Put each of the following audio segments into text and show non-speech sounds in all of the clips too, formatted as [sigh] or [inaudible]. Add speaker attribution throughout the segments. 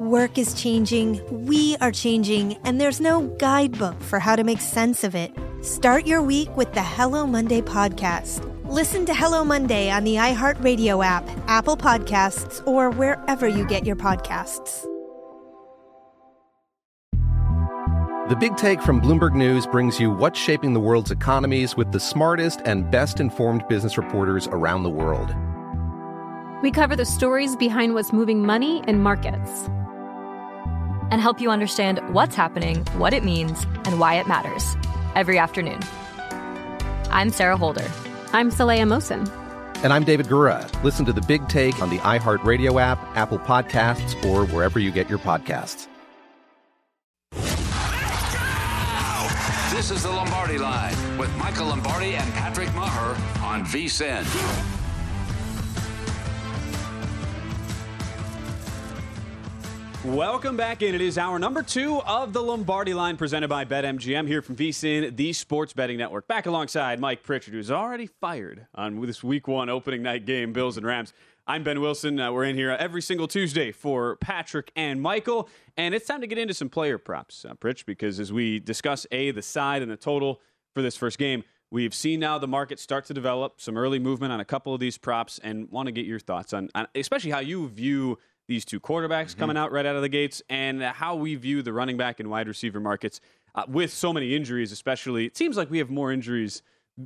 Speaker 1: Work is changing, we are changing, and there's no guidebook for how to make sense of it. Start your week with the Hello Monday podcast. Listen to Hello Monday on the iHeartRadio app, Apple Podcasts, or wherever you get your podcasts.
Speaker 2: The Big Take from Bloomberg News brings you what's shaping the world's economies with the smartest and best informed business reporters around the world.
Speaker 3: We cover the stories behind what's moving money and markets
Speaker 4: and help you understand what's happening, what it means, and why it matters every afternoon. I'm Sarah Holder.
Speaker 3: I'm Saleha Mohsin.
Speaker 2: And I'm David Gura. Listen to the big take on the iHeartRadio app, Apple Podcasts, or wherever you get your podcasts.
Speaker 5: This is the Lombardi Line with Michael Lombardi and Patrick Meagher on VSIN.
Speaker 6: Welcome back in. It is our number two of the Lombardi line presented by BetMGM here from VSIN, the sports betting network. Back alongside Mike Pritchard, who's already fired on this week one opening night game, Bills and Rams. I'm Ben Wilson. Uh, we're in here every single Tuesday for Patrick and Michael. And it's time to get into some player props, uh, Pritch, because as we discuss A, the side and the total for this first game, we've seen now the market start to develop some early movement on a couple of these props and want to get your thoughts on, on especially how you view these two quarterbacks mm-hmm. coming out right out of the gates and how we view the running back and wide receiver markets uh, with so many injuries, especially. It seems like we have more injuries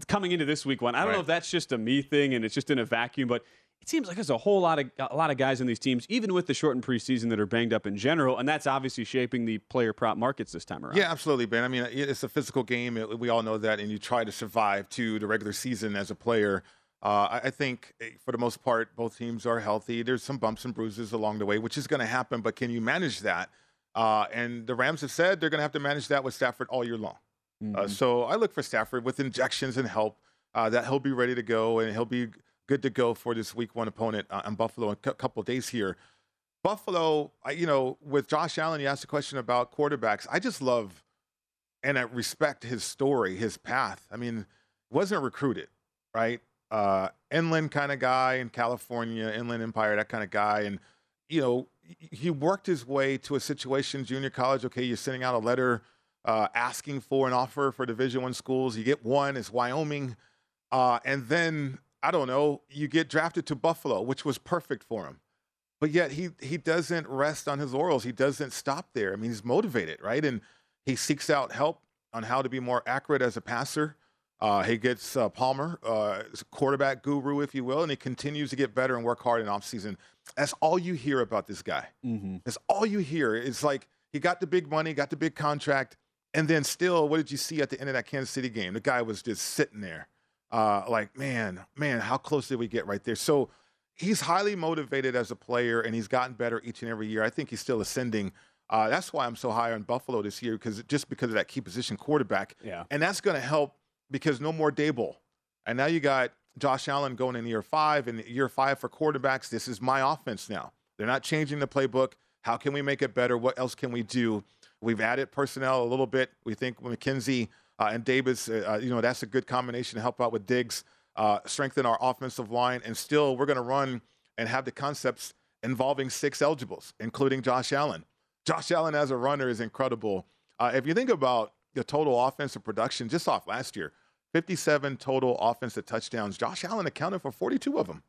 Speaker 6: coming into this week one. I don't right. know if that's just a me thing and it's just in a vacuum, but it seems like there's a whole lot of a lot of guys in these teams, even with the shortened preseason, that are banged up in general, and that's obviously shaping the player prop markets this time around.
Speaker 7: Yeah, absolutely, Ben. I mean, it's a physical game. We all know that, and you try to survive to the regular season as a player. Uh, I think eh, for the most part, both teams are healthy. There's some bumps and bruises along the way, which is going to happen, but can you manage that? Uh, and the Rams have said they're going to have to manage that with Stafford all year long. Uh, mm-hmm. Uh, so I look for Stafford with injections and help uh, that he'll be ready to go and he'll be good to go for this week one opponent uh, in Buffalo in a couple days here. Buffalo, you know, with Josh Allen, you asked a question about quarterbacks. I just love and I respect his story, his path. I mean, wasn't recruited, right? Uh, inland kind of guy in California, Inland Empire, that kind of guy. And, you know, he worked his way to a situation, junior college. Okay, you're sending out a letter uh, asking for an offer for Division One schools. You get one, it's Wyoming. Uh, and then, I don't know, you get drafted to Buffalo, which was perfect for him. But yet he he doesn't rest on his laurels. He doesn't stop there. I mean, he's motivated, right? And he seeks out help on how to be more accurate as a passer. Uh, he gets uh, Palmer, uh, quarterback guru, if you will, and he continues to get better and work hard in offseason. That's all you hear about this guy. Mm-hmm. That's all you hear. It's like he got the big money, got the big contract, and then still, what did you see at the end of that Kansas City game? The guy was just sitting there, uh, like, man, man, how close did we get right there? So he's highly motivated as a player, and he's gotten better each and every year. I think he's still ascending. Uh, that's why I'm so high on Buffalo this year, because just because of that key position quarterback,
Speaker 6: yeah.
Speaker 7: and that's going to help because no more Daboll. And now you got Josh Allen going in year five, and year five for quarterbacks. This is my offense now. They're not changing the playbook. How can we make it better? What else can we do? We've added personnel a little bit. We think McKenzie uh, and Davis, uh, uh, you know, that's a good combination to help out with Diggs, uh, strengthen our offensive line, and still we're going to run and have the concepts involving six eligibles, including Josh Allen. Josh Allen as a runner is incredible. Uh, if you think about the total offensive production just off last year, 57 total offensive touchdowns. Josh Allen accounted for 42 of them,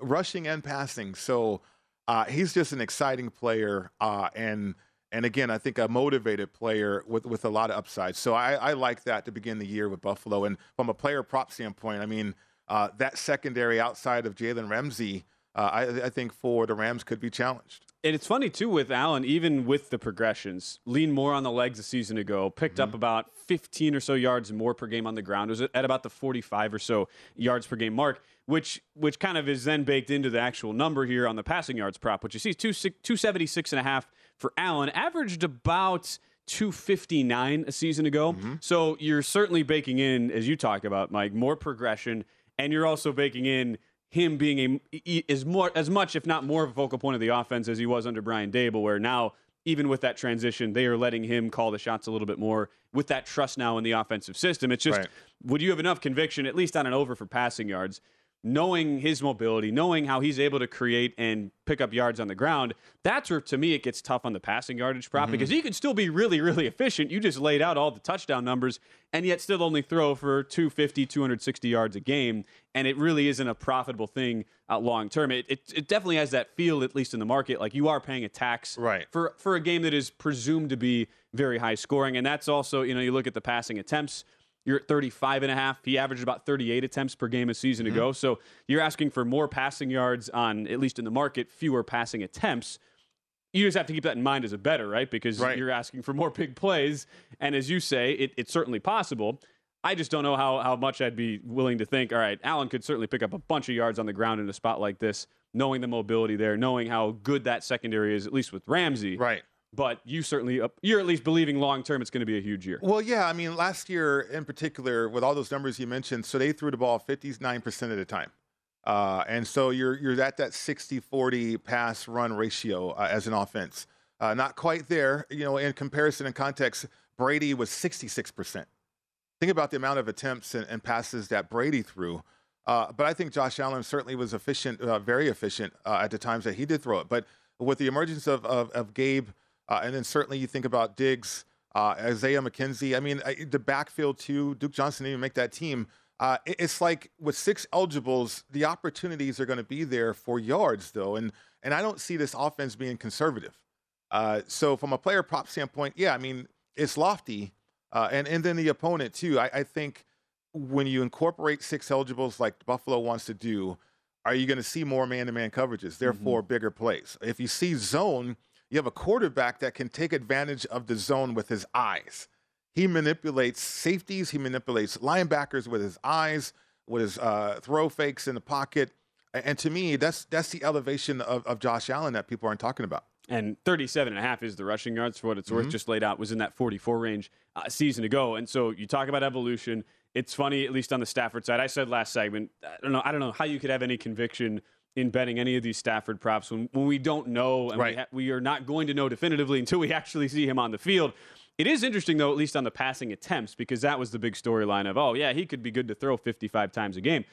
Speaker 7: rushing and passing. So uh, he's just an exciting player, uh, and and again, I think a motivated player with with a lot of upside. So I, I like that to begin the year with Buffalo. And from a player prop standpoint, I mean uh, that secondary outside of Jalen Ramsey, uh, I, I think for the Rams could be challenged.
Speaker 6: And it's funny too with Allen, even with the progressions, leaned more on the legs a season ago, picked mm-hmm. up about 15 or so yards more per game on the ground. It was at about the 45 or so yards per game mark, which which kind of is then baked into the actual number here on the passing yards prop, which you see 2 276 and a half for Allen, averaged about 259 a season ago. Mm-hmm. So you're certainly baking in, as you talk about, Mike, more progression, and you're also baking in him being a is more as much, if not more, of a focal point of the offense as he was under Brian Daboll, where now even with that transition, they are letting him call the shots a little bit more with that trust now in the offensive system. It's just, right. would you have enough conviction, at least on an over for passing yards, knowing his mobility, knowing how he's able to create and pick up yards on the ground, that's where to me it gets tough on the passing yardage prop mm-hmm. because he can still be really, really efficient. You just laid out all the touchdown numbers and yet still only throw for 250, 260 yards a game. And it really isn't a profitable thing uh, long term. It, it, it, definitely has that feel, at least in the market, like you are paying a tax
Speaker 7: right.
Speaker 6: for, for a game that is presumed to be very high scoring. And that's also, you know, you look at the passing attempts you're at 35 and a half. He averaged about 38 attempts per game a season mm-hmm. ago. So you're asking for more passing yards on, at least in the market, fewer passing attempts. You just have to keep that in mind as a bettor, right? Because right. you're asking for more [laughs] big plays. And as you say, it, it's certainly possible. I just don't know how, how much I'd be willing to think, all right, Allen could certainly pick up a bunch of yards on the ground in a spot like this, knowing the mobility there, knowing how good that secondary is, at least with Ramsey.
Speaker 7: Right
Speaker 6: but you certainly uh, you're at least believing long term it's going to be a huge year.
Speaker 7: Well, yeah, I mean, last year in particular, with all those numbers you mentioned, so they threw the ball 59 percent of the time, uh, and so you're you're at that 60-40 pass run ratio uh, as an offense. Uh, not quite there, you know. In comparison and context, Brady was 66 percent. Think about the amount of attempts and, and passes that Brady threw. Uh, but I think Josh Allen certainly was efficient, uh, very efficient at the times that he did throw it. But with the emergence of, of, of Gabe uh, and then certainly you think about Diggs, uh, Isaiah McKenzie. I mean, the backfield too. Duke Johnson didn't even make that team. Uh, it's like with six eligibles, the opportunities are going to be there for yards, though, and and I don't see this offense being conservative. Uh, so from a player prop standpoint, yeah, I mean it's lofty, uh, and and then the opponent too. I, I think when you incorporate six eligibles like Buffalo wants to do, are you going to see more man-to-man coverages? Therefore, mm-hmm. bigger plays. If you see zone you have a quarterback that can take advantage of the zone with his eyes. He manipulates safeties, he manipulates linebackers with his eyes, with his uh, throw fakes in the pocket. And to me, that's that's the elevation of, of Josh Allen that people aren't talking about.
Speaker 6: And 37 and a half is the rushing yards for what it's worth, mm-hmm. just laid out, was in that 44 range uh, a season ago. And so you talk about evolution. It's funny, at least on the Stafford side. I said last segment, I don't know, I don't know how you could have any conviction in betting any of these Stafford props when, when we don't know and right. we, ha- we are not going to know definitively until we [laughs] actually see him on the field. It is interesting, though, at least on the passing attempts, because that was the big storyline of, oh, yeah, he could be good to throw 55 times a game.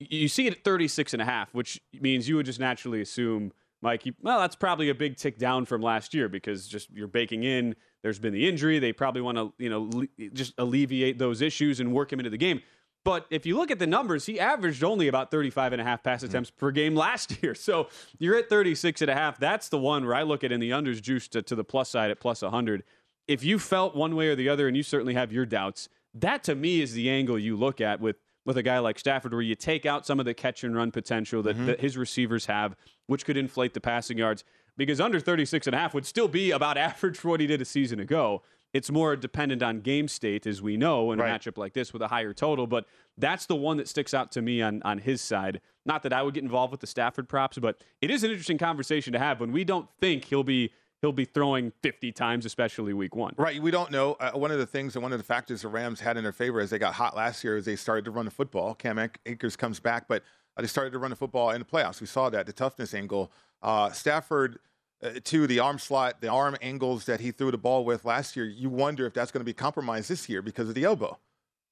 Speaker 6: You see it at 36 and a half, which means you would just naturally assume, Mike, you, well, that's probably a big tick down from last year because just you're baking in. There's been the injury. They probably want to, you know, just alleviate those issues and work him into the game. But if you look at the numbers, he averaged only about 35 and a half pass mm-hmm. attempts mm-hmm. per game last [laughs] year. So you're at 36 and a half. That's the one where I look at in the unders juice to, to the plus side at plus 100. If you felt one way or the other, and you certainly have your doubts, that to me is the angle you look at with with a guy like Stafford, where you take out some of the catch and run potential that, mm-hmm. that his receivers have, which could inflate the passing yards. Because under 36 and a half would still be about [laughs] average for what he did a season ago. It's more dependent on game state, as we know, in right. a matchup like this with a higher total. But that's the one that sticks out to me on, on his side. Not that I would get involved with the Stafford props, but it is an interesting conversation to have when we don't think he'll be he'll be throwing 50 times, especially week one.
Speaker 7: Right. We don't know. Uh, one of the things and one of the factors the Rams had in their favor as they got hot last year is they started to run the football. Cam Akers comes back, but uh, they started to run the football in the playoffs. We saw that, the toughness angle. Uh, Stafford – uh, to the arm slot, the arm angles that he threw the ball with last year, you wonder if that's going to be compromised this year because of the elbow.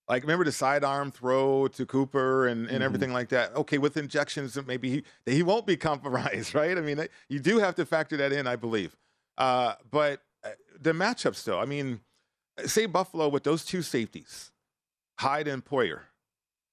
Speaker 7: Like remember the sidearm throw to Cooper and, and
Speaker 6: Mm-hmm.
Speaker 7: everything like that. Okay, with injections, maybe he he won't be [laughs] compromised, right? I mean, you do have to factor that in, I believe. Uh, but uh, the matchups, though, I mean, say Buffalo with those two safeties, Hyde and Poyer,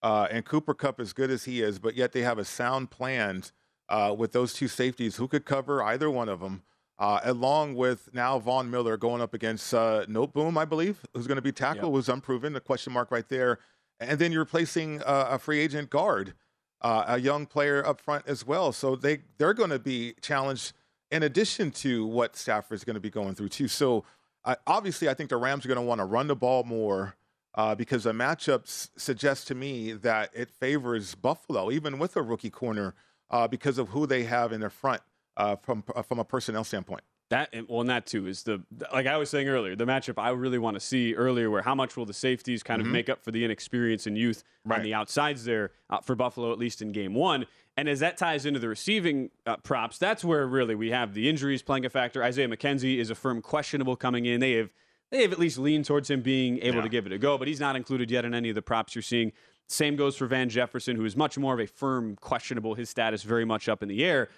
Speaker 7: uh, and Cooper Kupp as good as he is, but yet they have a sound plan uh, with those two safeties who could cover either one of them. Uh, along with now Von Miller going up against uh, Noteboom, I believe, who's going to be tackle, was unproven, a question mark right there. And then you're replacing uh, a free agent guard, uh, a young player up front as well. So they they're going to be challenged in addition to what Stafford's going to be going through too. So uh, obviously, I think the Rams are going to want to run the ball more uh, because the matchups suggest to me that it favors Buffalo, even with a rookie corner, uh, because of who they have in their front uh, from uh, from a personnel standpoint.
Speaker 6: That and- well, and that too is the like I was saying earlier, the matchup I really want to see earlier, where how much will the safeties kind of
Speaker 7: Mhm.
Speaker 6: make up for the inexperience and youth on the outsides there uh, for Buffalo, at least in Game One. And as that ties into the receiving uh, props, that's where really we have the injuries playing a factor. Isaiah McKenzie is a firm questionable coming in. They have they have at least leaned towards him being able
Speaker 7: Yeah.
Speaker 6: to give it a go, but he's not included yet in any of the props you're seeing. Same goes for Van Jefferson, who is much more of a firm questionable. His status very much up in the air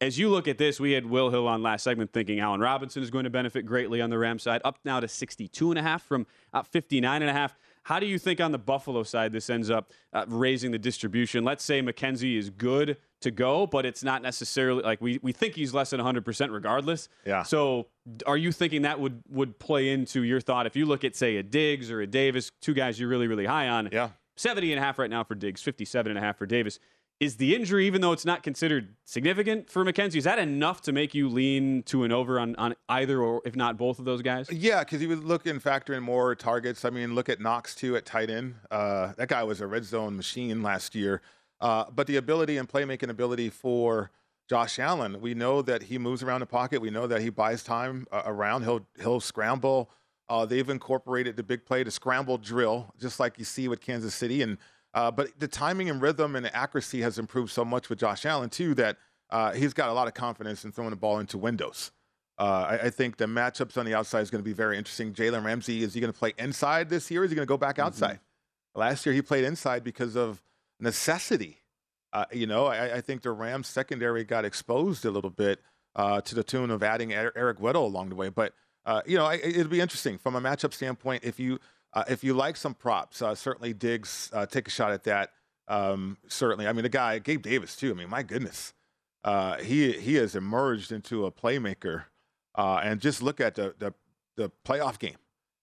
Speaker 6: as you look at this, we had Will Hill on last segment thinking Allen Robinson is going to benefit greatly on the Rams side, up now to 62 and a half from uh, 59 and a half. How do you think on the Buffalo side this ends up uh, raising the distribution? Let's say McKenzie is good to go, but it's not necessarily like we, we think he's less than 100% regardless.
Speaker 7: Yeah.
Speaker 6: So are you thinking that would, would play into your thought? If you look at, say, a Diggs or a Davis, two guys you're really, really high on,
Speaker 7: Yeah.
Speaker 6: 70 and a half right now for Diggs, 57 and a half for Davis. Is the injury, even though it's not considered significant for McKenzie, is that enough to make you lean to an over on, on either or if not both of those guys?
Speaker 7: Yeah, because you would look and factor in more targets. I mean, look at Knox too at tight end. Uh, that guy was a red zone machine last year. Uh, but the ability and playmaking ability for Josh Allen, we know that he moves around the pocket. We know that he buys time uh, around. He'll he'll scramble. Uh, they've incorporated the big play, the scramble drill, just like you see with Kansas City. And uh, but the timing and rhythm and accuracy has improved so much with Josh Allen too that uh, he's got a lot of confidence in throwing the ball into windows. Uh, I, I think the matchups on the outside is going to be very interesting. Jalen Ramsey, is he going to play inside this year? Or is he going to go back outside? Last year he played inside because of necessity. Uh, you know, I, I think the Rams secondary got exposed a little bit uh, to the tune of adding Er- Eric Weddle along the way. But uh, you know, it'll be interesting from a matchup standpoint. If you uh, if you like some props, uh, certainly Diggs uh, take a shot at that. Um, certainly, I mean the guy Gabe Davis too. I mean, my goodness, uh, he he has emerged into a playmaker. And just look at the the, the playoff game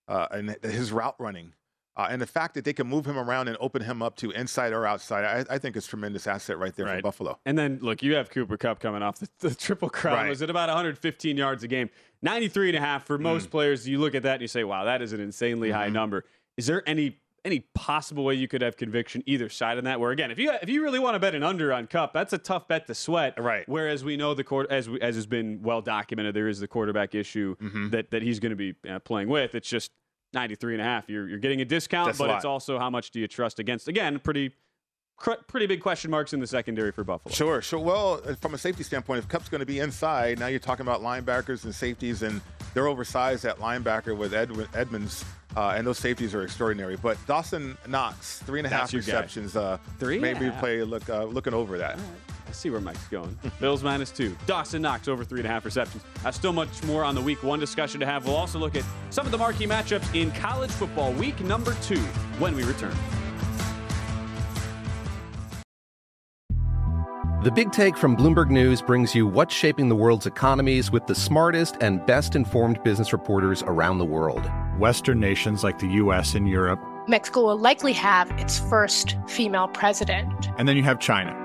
Speaker 7: and his route running. Uh, and the fact that they can move him around and open him up to inside or outside, I, I think is tremendous asset right there for Buffalo.
Speaker 6: And then look, you have Cooper Kupp coming off the, the [laughs] triple crown.
Speaker 7: Right.
Speaker 6: Was at about 115 yards a game, 93 and a half for
Speaker 7: Mm.
Speaker 6: most players. You look at that and you say, wow, that is an insanely high
Speaker 7: Mm-hmm.
Speaker 6: number. Is there any any possible way you could have conviction either side on that? Where again, if you if you really want to bet an under on Kupp, that's a tough bet to sweat.
Speaker 7: Right.
Speaker 6: Whereas we know the court as we, as has been well documented, there is the quarterback issue
Speaker 7: Mm-hmm.
Speaker 6: that that he's going to be uh, playing with. It's just 93 and a half. You're you're getting a discount,
Speaker 7: That's
Speaker 6: but
Speaker 7: lot.
Speaker 6: it's also how much do you trust against? Again, pretty cr- pretty big question marks in the secondary for Buffalo.
Speaker 7: Sure, sure. Well, from a safety standpoint, if Kupp's going to be inside, now you're talking about linebackers and safeties, and they're oversized at linebacker with Ed- Edmunds, uh, and those safeties are extraordinary. But Dawson Knox, three and a half
Speaker 6: That's your guy.
Speaker 7: receptions. Uh,
Speaker 6: Three
Speaker 7: Maybe
Speaker 6: half.
Speaker 7: play look uh, looking over that.
Speaker 6: I see where Mike's going. [laughs] Bills minus two. Dawson Knox over three and a half receptions. Uh, still much more on the week one discussion to have. We'll also look at some of the marquee matchups in college football week number two when we return.
Speaker 2: The Big Take from Bloomberg News brings you what's shaping the world's economies with the smartest and best informed business reporters around the world.
Speaker 8: Western nations like the US and Europe.
Speaker 9: Mexico will likely have its first female president.
Speaker 8: And then you have China.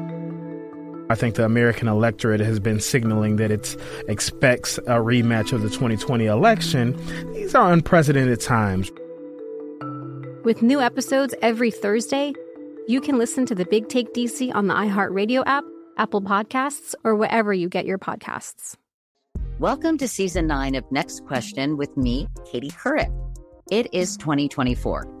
Speaker 10: I think the American electorate has been signaling that it expects a rematch of the 2020 election. These are unprecedented times.
Speaker 3: With new episodes every Thursday, you can listen to the Big Take DC on the iHeartRadio app, Apple Podcasts, or wherever you get your podcasts.
Speaker 11: Welcome to season nine of Next Question with me, Katie Couric. It is 2024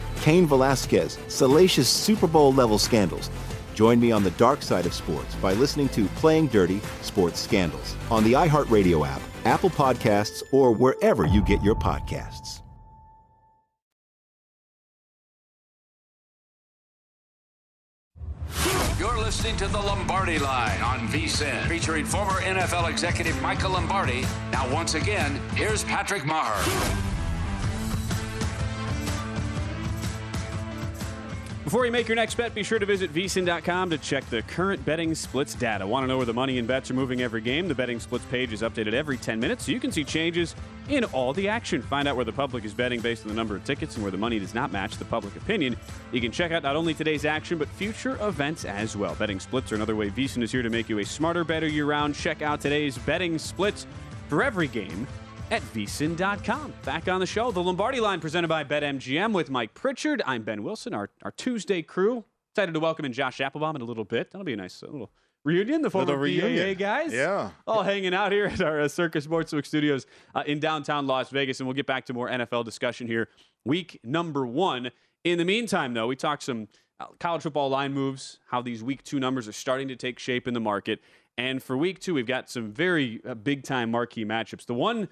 Speaker 12: Cain Velasquez, salacious Super Bowl level scandals. Join me on the dark side of sports by listening to Playing Dirty Sports Scandals on the iHeartRadio app, Apple Podcasts, or wherever you get your podcasts.
Speaker 5: You're listening to the Lombardi Line on VSIN, featuring former NFL executive Michael Lombardi. Now, once again, here's Patrick Meagher.
Speaker 6: Before you make your next bet, be sure to visit vsin.com to check the current betting splits data. Want to know where the money and bets are moving every game? The betting splits page is updated every 10 minutes, so you can see changes in all the action. Find out where the public is betting based on the number of tickets and where the money does not match the public opinion. You can check out not only today's action, but future events as well. Betting splits are another way VSIN is here to make you a smarter, better year round. Check out today's betting splits for every game at vsin.com. Back on the show, the Lombardi line presented by BetMGM with Mike Pritchard. I'm Ben Wilson, our, our Tuesday crew. Excited to welcome in Josh Applebaum in a little bit. That'll be a nice little reunion. The former reunion. guys.
Speaker 7: Yeah.
Speaker 6: All hanging out here at our uh, Circa Sportsbook studios uh, in downtown Las Vegas. And we'll get back to more NFL discussion here. Week number one. In the meantime, though, we talked some uh, college football line moves, how these week two numbers are starting to take shape in the market. And for week two, we've got some very uh, big time marquee matchups. The one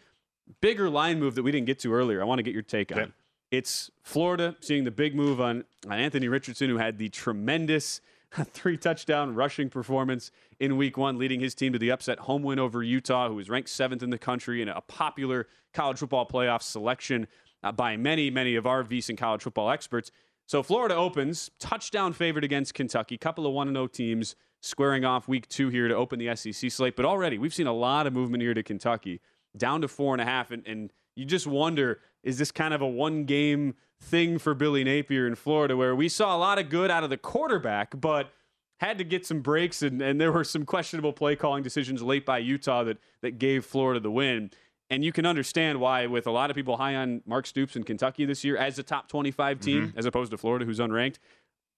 Speaker 6: bigger line move that we didn't get to earlier. I want to get your take on. It. It's Florida seeing the big move on, on Anthony Richardson, who had the tremendous [laughs] three touchdown rushing performance in week one, leading his team to the upset home win over Utah, who was ranked seventh in the country and a popular college football playoff selection uh, by many, many of our VSIN college football experts. So Florida opens touchdown favored against Kentucky, couple of 1 0 teams squaring off week two here to open the SEC slate. But already we've seen a lot of movement here to Kentucky down to four and a half. And, and you just wonder is this kind of a one game thing for Billy Napier in Florida where we saw a lot of good out of the quarterback, but had to get some breaks and, and there were some questionable play calling decisions late by Utah that, that gave Florida the win. And you can understand why, with a lot of people high on Mark Stoops in Kentucky this year as a top 25 team, mm-hmm. as opposed to Florida, who's unranked,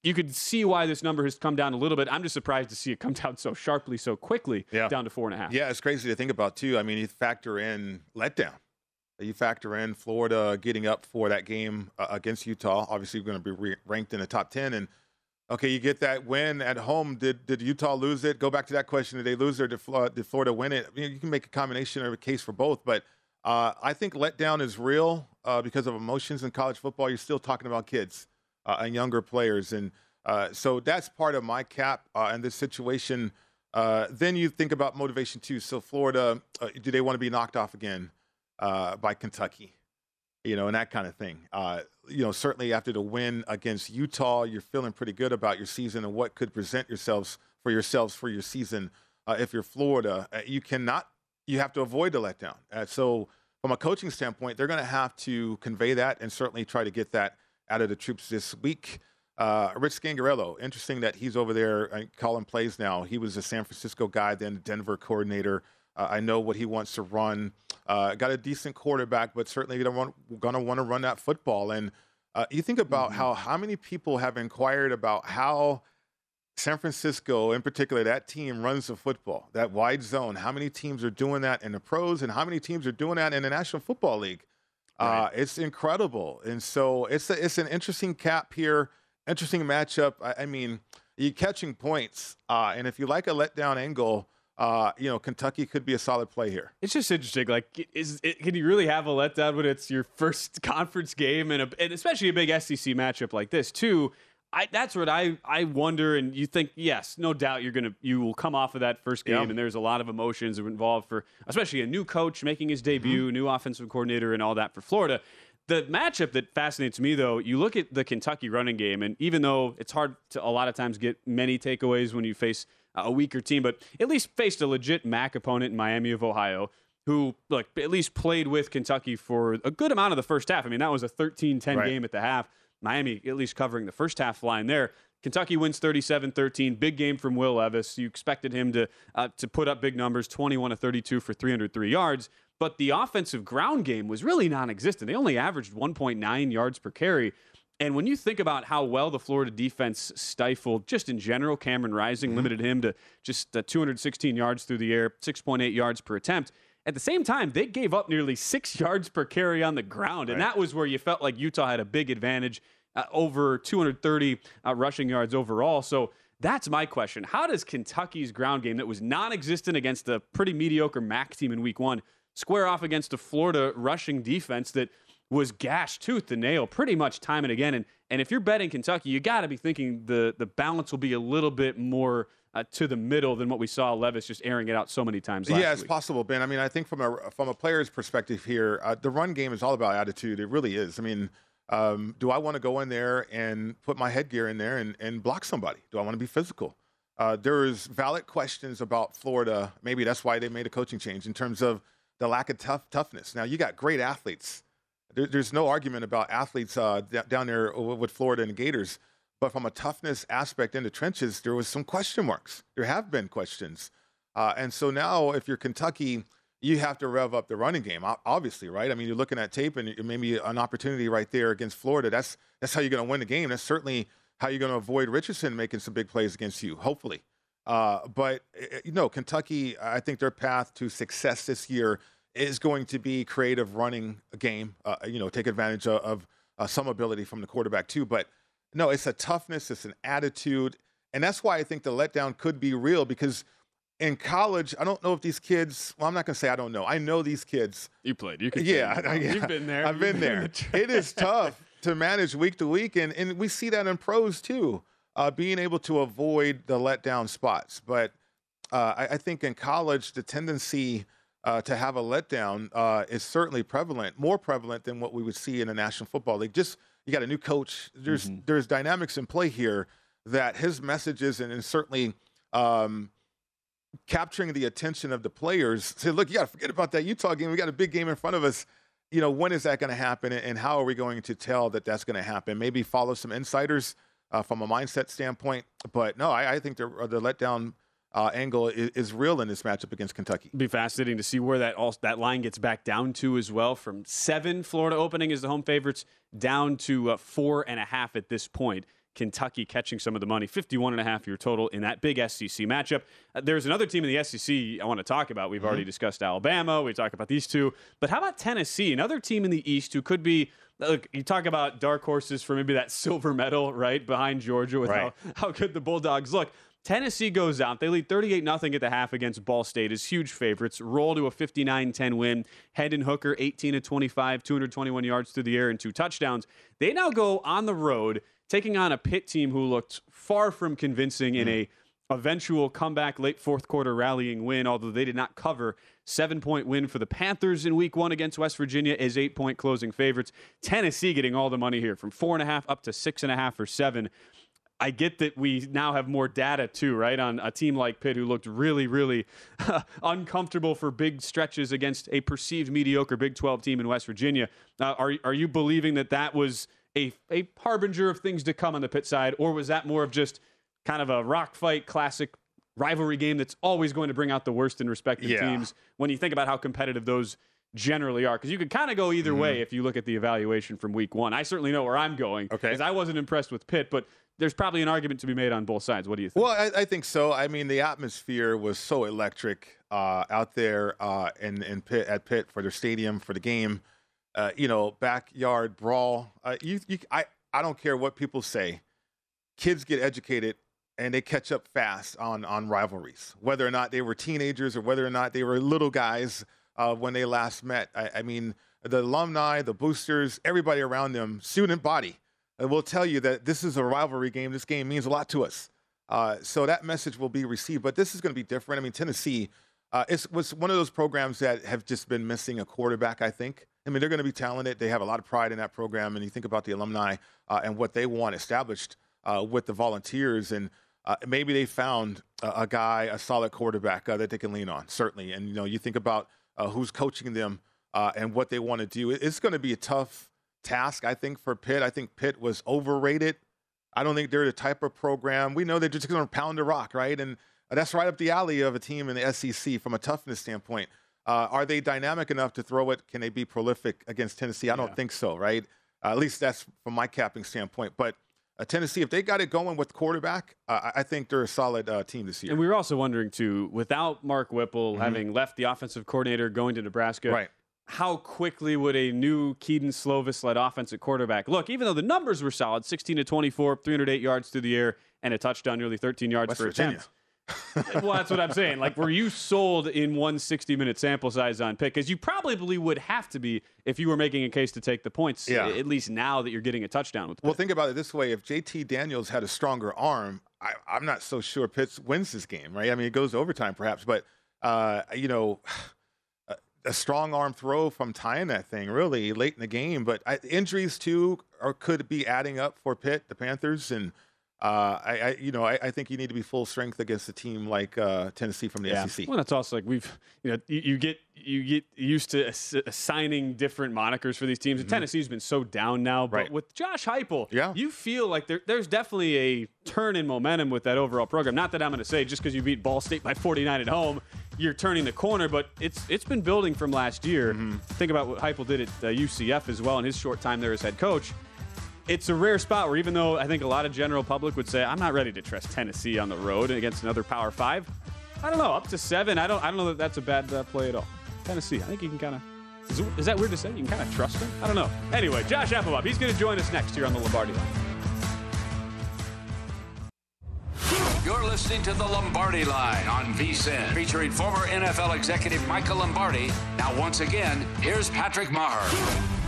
Speaker 6: you could see why this number has come down a little bit. I'm just surprised to see it come [laughs] down so sharply, so quickly, yeah. down to four and a half.
Speaker 7: Yeah, it's crazy to think about too. I mean, you factor in letdown. You factor in Florida getting up for that game uh, against Utah. Obviously, we're going to be re- ranked in the top ten. And okay, you get that win at home. Did did Utah lose it? Go back to that question: Did they lose it or did Florida, did Florida win it? I mean, you can make a combination or a case for both, but uh, I think letdown is real uh, because of emotions in college football. You're still talking about kids and younger players. And uh, so that's part of my cap uh, in this situation. Uh, then you think about motivation too. So Florida, uh, do they want to be knocked off again uh, by Kentucky? You know, and that kind of thing. you know, certainly after the win against Utah, you're feeling pretty good about your season and what could present yourselves for yourselves for your season. if you're Florida, you cannot. You have to avoid the letdown. so from a coaching standpoint, they're going to have to convey that and certainly try to get that out of the troops this week. Uh, Rich Scangarello, interesting that he's over there calling plays now. He was a San Francisco guy, then Denver coordinator. Uh, I know what he wants to run. Uh, got a decent quarterback, but certainly going to want to run that football. And Uh, you think about mm-hmm. how how many people have inquired about how San Francisco, in particular, that team runs the football, that wide zone. How many teams are doing that in the pros, and how many teams are doing that in the National Football League? Right. Uh, it's incredible, and so it's a, it's an interesting cap here, interesting matchup. I, I mean, you catching points, uh, and if you like a letdown angle, uh, you know, Kentucky could be a solid play here.
Speaker 6: It's just interesting. Like, is it, can you really have a letdown when it's your first [laughs] conference game and, a, and especially a big SEC matchup like this too? I, that's what I, I wonder, and you think yes, no doubt you're gonna you will come off of that first game, and there's a lot of emotions involved for especially a new coach making his debut, mm-hmm. new offensive coordinator, and all that for Florida. The matchup that fascinates me, though, you look at the Kentucky running game, and even though it's hard to a lot of times get many takeaways when you face a weaker team, but at least faced a legit MAC opponent in Miami of Ohio, who look at least played with Kentucky for a good amount of the first half. I mean, that was a 13-10 right. game at the half. Miami at least covering the first half line there. Kentucky wins 37-13. Big game from Will Levis. You expected him to uh, to put up big numbers, 21 to 32 for 303 yards. But the offensive ground game was really non-existent. They only averaged 1.9 yards per carry. And when you think about how well the Florida defense stifled, just in general, Cameron Rising mm-hmm. limited him to just uh, 216 yards through the air, 6.8 yards per attempt. At the same time, they gave up nearly six [laughs] yards per carry on the ground, and that was where you felt like Utah had a big advantage, uh, over 230 uh, rushing yards overall. So that's my question: How does Kentucky's ground game, that was non-existent against a pretty mediocre MAC team in Week One, square off against a Florida rushing defense that was gashed tooth and nail pretty much time and again? And and if you're betting Kentucky, you got to be thinking the the balance will be a little bit more uh, to the middle than what we saw Levis just airing it out so many times.
Speaker 7: yeah, it's
Speaker 6: week.
Speaker 7: possible, Ben. I mean, I think from a from a player's perspective here, uh, the run game is all about attitude. It really is. I mean. Um, do I want to go in there and put my headgear in there and, and block somebody? Do I want to be physical? Uh, there's valid questions about Florida. Maybe that's why they made a coaching change in terms of the lack of tough toughness. Now you got great athletes. There, there's no argument about athletes uh, down there with Florida and the Gators. But from a toughness aspect in the trenches, there was some question marks. There have been questions. Uh, and so now, if you're Kentucky, you have to rev up the running game, obviously, right? I mean, you're looking at tape and maybe an opportunity right there against Florida. That's that's how you're going to win the game. That's certainly how you're going to avoid Richardson making some big plays against you, hopefully. Uh, but eh, eh, you know, Kentucky, I think their path to success this year is going to be creative running a game. Uh, you know, take advantage of, of uh, some ability from the quarterback too, but no, it's a toughness, it's an attitude. And that's why I think the letdown could be real because in college, I don't know if these kids, well, I'm not going to say I don't know. I know these kids.
Speaker 6: You played. You could
Speaker 7: yeah,
Speaker 6: I, yeah. You've been there.
Speaker 7: I've been, been there. The it is [laughs] tough to manage week to week. And, and we see that in pros too, uh, being able to avoid the letdown spots. But uh, I, I, think in college, the tendency uh, to have a letdown uh, is certainly prevalent, more prevalent than what we would see in the National Football League. Just you got a new coach. There's mm-hmm. there's dynamics in play here that his messages and, and certainly um, capturing the attention of the players. Say, look, you got to forget about that Utah game. We got a big game in front of us. You know, when is that going to happen, and how are we going to tell that that's going to happen? Maybe follow some insiders uh, from a mindset standpoint. But no, I, I think the, the letdown uh, angle is, is, real in this matchup against Kentucky.
Speaker 6: Be fascinating to see where that all, that line gets back down to as well. From seven, Florida opening as the home favorites, down to uh, four and a half at this point. Kentucky catching some of the money, 51 and a half your total in that big SEC matchup. Uh, there's another team in the SEC I want to talk about. We've mm-hmm. already discussed Alabama. We talked about these two, but how about Tennessee, another team in the East who could be look, you talk about dark horses for maybe that [laughs] silver medal, right, behind Georgia with right. how, how good the Bulldogs look. Tennessee goes out. They lead 38 0 at the half against Ball State as huge favorites. Roll to a 59 10 win. Hendon Hooker, 18 to 25, 221 yards through the air and two touchdowns. They now go on the road, taking on a Pitt team who looked far from convincing mm. in a eventual comeback late fourth quarter rallying win, although they did not cover. Seven point win for the Panthers in week one against West Virginia as eight point closing favorites. Tennessee getting all the money here from four and a half up to six and a half or seven. I get that we now have more data too, right? On a team like Pitt who looked really, really [laughs] uncomfortable for big stretches against a perceived mediocre Big 12 team in West Virginia. Uh, are, are you believing that that was a, a harbinger of things to come on the Pitt side, or was that more of just kind of a rock fight classic rivalry game that's always going to bring out the worst in respective yeah. teams when you think about how competitive those generally are because you could kind of go either
Speaker 7: Mm-hmm.
Speaker 6: way if you look at the evaluation from week one. I certainly know where I'm going
Speaker 7: Okay.
Speaker 6: because I wasn't impressed with Pitt, but there's probably an argument to be made on both sides. What do you think?
Speaker 7: Well, I, I think so. I mean, the atmosphere was so electric uh, out there uh, in, in Pitt, at Pitt for their stadium for the game. Uh, you know, backyard brawl. Uh, you, you, I, I don't care what people say. Kids get educated and they catch up fast on on rivalries, whether or not they were teenagers or whether or not they were little guys uh, when they last met. I, I mean, the alumni, the boosters, everybody around them, student body, will tell you that this is a rivalry game. This game means a lot to us. Uh, so that message will be received. But this is going to be different. I mean, Tennessee uh, it's, was one of those programs that have just been missing a quarterback, I think. I mean, they're going to be talented. They have a lot of pride in that program. And you think about the alumni uh, and what they want established uh, with the volunteers. And uh, maybe they found a, a guy, a solid quarterback uh, that they can lean on, certainly. And, you know, you think about who's coaching them and what they want to do. It- It's going to be a tough task, I think, for Pitt. I think Pitt was overrated. I don't think they're the type of program. We know they're just going to pound the rock, right? And that's right up the alley of a team in the SEC from a toughness standpoint. Uh, are they dynamic enough to throw it? Can they be prolific against Tennessee? I don't think so, right? Uh, at least that's from my capping standpoint. But uh, Tennessee, if they got it going with quarterback, uh, I- think they're a solid uh, team this year.
Speaker 6: And we were also wondering too, without Mark Whipple
Speaker 7: Mhm.
Speaker 6: having left the offensive coordinator, going to Nebraska,
Speaker 7: Right.
Speaker 6: How quickly would a new Kedon Slovis led offensive quarterback look? Even though the numbers were solid, 16 to 24, 308 yards through the air, and a touchdown, nearly 13 yards
Speaker 7: West
Speaker 6: per
Speaker 7: Virginia.
Speaker 6: attempt. well, that's what I'm saying. Like, were you sold in one 60 minute sample size on pick? Because you probably would have to be if you were making a case to take the points.
Speaker 7: Yeah.
Speaker 6: At least now that you're getting a touchdown with.
Speaker 7: Well, think about it this way: if JT Daniels had a stronger arm, I, I'm not so sure Pitts wins this game, right? I mean, it goes overtime perhaps, but uh, you know, a- strong arm throw from tying that thing really late in the game. But I, injuries too are could be adding up for Pitt, the Panthers, and uh, I, I, you know, I, I think you need to be full strength against a team like uh, Tennessee from the
Speaker 6: Yeah.
Speaker 7: SEC.
Speaker 6: Well, that's also like we've, you know, you, you get you get used to ass- assigning different monikers for these teams. And Tennessee's been so down now, but
Speaker 7: Mm-hmm. Right.
Speaker 6: with Josh Heupel,
Speaker 7: Yeah.
Speaker 6: you feel like there, there's definitely a turn in momentum with that overall program. Not that I'm going to say just because you beat Ball State by 49 at home, you're turning the corner, but it's it's been building from last year.
Speaker 7: Mm-hmm.
Speaker 6: Think about what Heupel did at uh, UCF as well in his short time there as head coach it's a rare spot where even though I think a lot of general public would say I'm not ready to trust Tennessee on the road against another Power Five, I don't know up to seven. I don't I don't know that that's a bad uh, play at all. Tennessee, I think you can kind of. Is, is that weird to say? You can kind of trust them. I don't know. Anyway, Josh Applebaum, he's going to join us next here on the Lombardi line.
Speaker 5: You're listening to the Lombardi Line on VSIN, featuring former NFL executive Michael Lombardi. Now, once again, here's Patrick Meagher.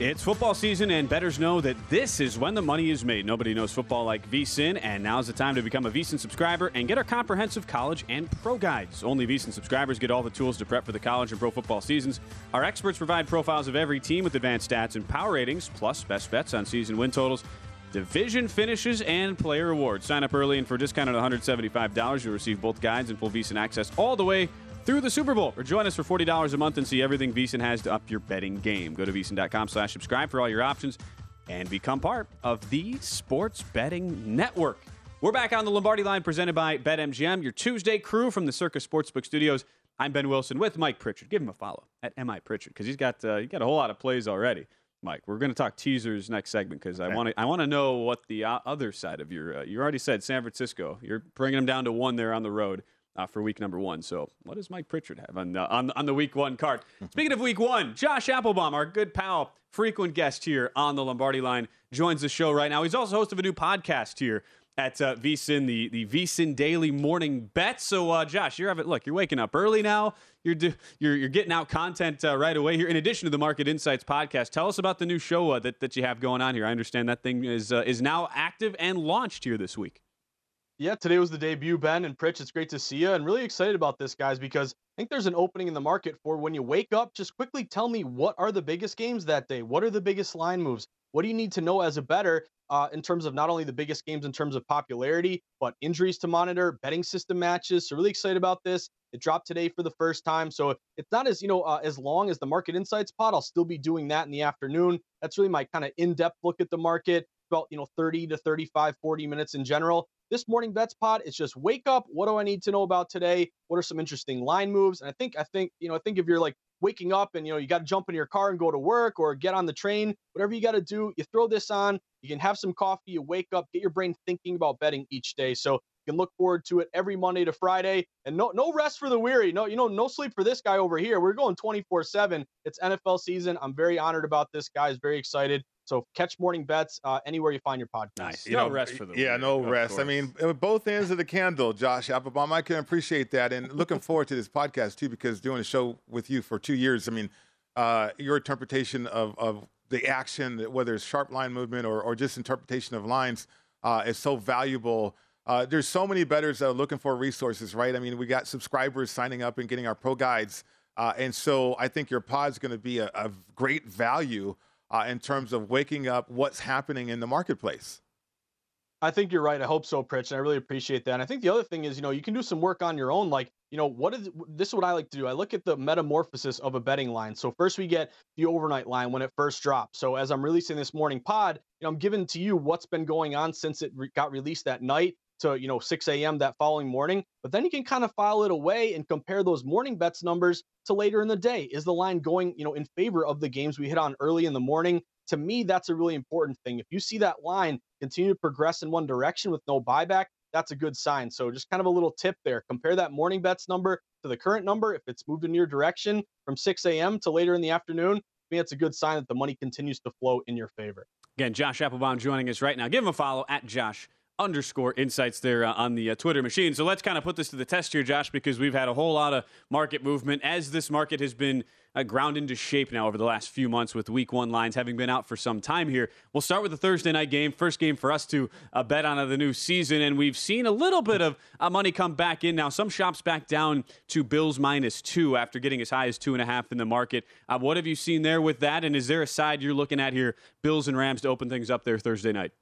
Speaker 6: It's football season, and bettors know that this is when the money is made. Nobody knows football like VSIN, and now's the time to become a VSIN subscriber and get our comprehensive college and pro guides. Only VSIN subscribers get all the tools to prep for the college and pro football seasons. Our experts provide profiles of every team with advanced stats and power ratings, plus best bets on season win totals. Division finishes and player awards. Sign up early, and for a discount of $175, you'll receive both guides and full VSIN access all the way through the Super Bowl. Or join us for $40 a month and see everything VSIN has to up your betting game. Go to VSIN.com slash subscribe for all your options and become part of the Sports Betting Network. We're back on the Lombardi line presented by BetMGM, your Tuesday crew from the Circa Sportsbook Studios. I'm Ben Wilson with Mike Pritchard. Give him a follow at MI Pritchard because he's got uh, he got a whole lot of plays already. Mike, we're going to talk teasers next segment because I want to I want to know what the uh, other side of your uh, you already said San Francisco. You're bringing them down to one there on the road uh, for week number one. So what does Mike Pritchard have on uh, on on the week one card? [laughs] Speaking of week one, Josh Applebaum, our good pal, frequent guest here on the Lombardi line, joins the show right now. He's also host of a new podcast here at uh, VSIN, the the VSIN Daily Morning Bet. So, uh, Josh, you're having look, you're waking up early now. You're do, you're you're getting out content uh, right away here. In addition to the Market Insights podcast, tell us about the new show uh, that that you have going on here. I understand that thing is uh, is now active and launched here this week.
Speaker 13: Yeah, today was the debut, Ben and Pritch. It's great to see you and really excited about this, guys, because I think there's an opening in the market for when you wake up. Just quickly tell me what are the biggest games that day? What are the biggest line moves? What do you need to know as a bettor uh, in terms of not only the biggest games in terms of popularity, but injuries to monitor, betting system matches? So really excited about this. It dropped today for the first time, so it's not as you know uh, as long as the Market Insights pod. I'll still be doing that in the afternoon. That's really my kind of in-depth look at the market, about you know 30 to 35, 40 minutes in general this morning bets pod is just wake up. What do I need to know about today? What are some interesting line moves? And I think, I think, you know, I think if you're like waking up and you know you got to jump in your car and go to work or get on the train, whatever you got to do, you throw this on. You can have some coffee. You wake up, get your brain thinking about betting each day. So can look forward to it every Monday to Friday, and no no rest for the weary. No, you know, no sleep for this guy over here. We're going 24/7. It's NFL season. I'm very honored about this. Guys, very excited. So catch morning bets uh, anywhere you find your podcast.
Speaker 6: Nice.
Speaker 7: You
Speaker 6: no
Speaker 7: know,
Speaker 6: rest for the
Speaker 7: yeah,
Speaker 6: weary,
Speaker 7: no
Speaker 6: of
Speaker 7: rest. I mean, uh, both ends of the candle, Josh Applebaum. I can appreciate that, and looking forward to this podcast too, because doing a show with you for two years. I mean, uh, your interpretation of of the action, whether it's sharp line movement or or just interpretation of lines, uh, is so valuable. Uh, there's so many bettors that are looking for resources, right? I mean, we got subscribers signing up and getting our pro guides, uh, and so I think your pod's going to be a, a great value uh, in terms of waking up what's happening in the marketplace.
Speaker 13: I think you're right. I hope so, Pritch, and I really appreciate that. And I think the other thing is, you know, you can do some work on your own. Like, you know, what is this? Is what I like to do. I look at the metamorphosis of a betting line. So first we get the overnight line when it first drops. So as I'm releasing this morning pod, you know, I'm giving to you what's been going on since it re- got released that night to you know 6 a.m. that following morning. But then you can kind of file it away and compare those morning bets numbers to later in the day. Is the line going, you know, in favor of the games we hit on early in the morning? To me, that's a really important thing. If you see that line continue to progress in one direction with no buyback, that's a good sign. So just kind of a little tip there. Compare that morning bets number to the current number. If it's moved in your direction from 6 a.m. to later in the afternoon, I mean, it's a good sign that the money continues to flow in your favor.
Speaker 6: Again, Josh Applebaum joining us right now. Give him a follow at Josh underscore insights there uh, on the uh, Twitter machine. So let's kind of put this to the test here, Josh, because we've had a whole lot of market movement as this market has been uh, ground into shape now over the last few months with week one lines having been out for some time here. We'll start with the Thursday night game, first game for us to uh, bet on of the new season. And we've seen a little bit of uh, money come back in now. Some shops back down to Bills minus two after getting as high as two and a half in the market. Uh, what have you seen there with that? And is there a side you're looking at here, Bills and Rams, to open things up there Thursday night?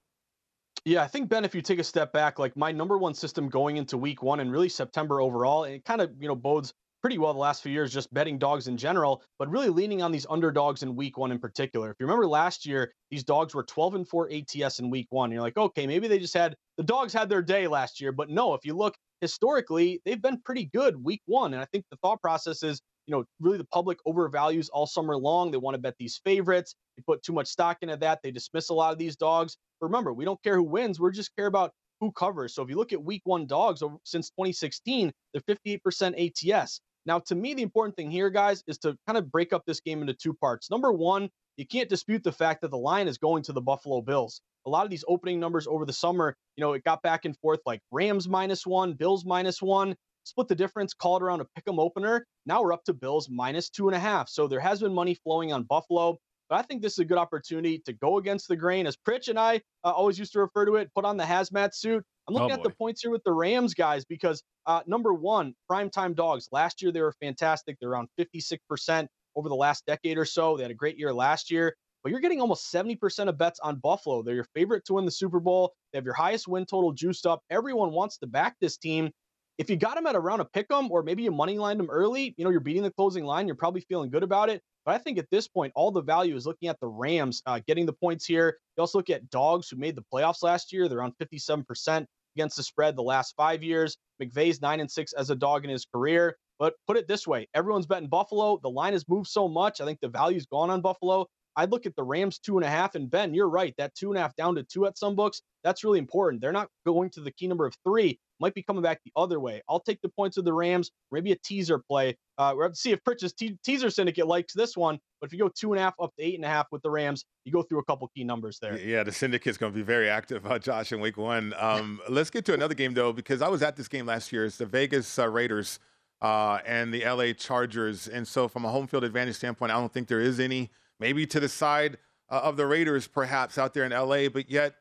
Speaker 13: Yeah, I think Ben, if you take a step back, like my number one system going into week one and really September overall, it kind of you know bodes pretty well the last few years, just betting dogs in general, but really leaning on these underdogs in week one in particular. If you remember last year, these dogs were 12 and 4 ATS in week one. You're like, okay, maybe they just had the dogs had their day last year, but no, if you look historically, they've been pretty good week one. And I think the thought process is, you know, really the public overvalues all summer long. They want to bet these favorites. They put too much stock into that. They dismiss a lot of these dogs. Remember, we don't care who wins. We just care about who covers. So if you look at week one dogs over, since 2016, they're 58% ATS. Now, to me, the important thing here, guys, is to kind of break up this game into two parts. Number one, you can't dispute the fact that the line is going to the Buffalo Bills. A lot of these opening numbers over the summer, you know, it got back and forth like Rams minus one, Bills minus one, split the difference, call it around a pick 'em opener. Now we're up to Bills minus two and a half. So there has been money flowing on Buffalo. But I think this is a good opportunity to go against the grain, as Pritch and I uh, always used to refer to it. Put on the hazmat suit. I'm looking
Speaker 6: Oh,
Speaker 13: at the points here with the Rams guys because uh, number one, primetime dogs. Last year they were fantastic. They're around 56% over the last decade or so. They had a great year last year, but you're getting almost 70% of bets on Buffalo. They're your favorite to win the Super Bowl. They have your highest win total juiced up. Everyone wants to back this team. If you got them at around a pick 'em or maybe you money lined them early, you know, you're beating the closing line, you're probably feeling good about it. But I think at this point, all the value is looking at the Rams uh, getting the points here. You also look at dogs who made the playoffs last year. They're on 57% against the spread the last five years. McVay's nine and six as a dog in his career. But put it this way everyone's betting Buffalo. The line has moved so much. I think the value's gone on Buffalo. I'd look at the Rams two and a half. And Ben, you're right. That two and a half down to two at some books, that's really important. They're not going to the key number of three, might be coming back the other way. I'll take the points of the Rams, maybe a teaser play. Uh, we'll have to see if Pritch's te- teaser syndicate likes this one. But if you go two and a half up to eight and a half with the Rams, you go through a couple key numbers there.
Speaker 7: Yeah, the syndicate's going to be very active, uh, Josh, in week one. Um, [laughs] let's get to another game, though, because I was at this game last year. It's the Vegas uh, Raiders uh, and the LA Chargers. And so, from a home field advantage standpoint, I don't think there is any. Maybe to the side uh, of the Raiders, perhaps out there in LA, but yet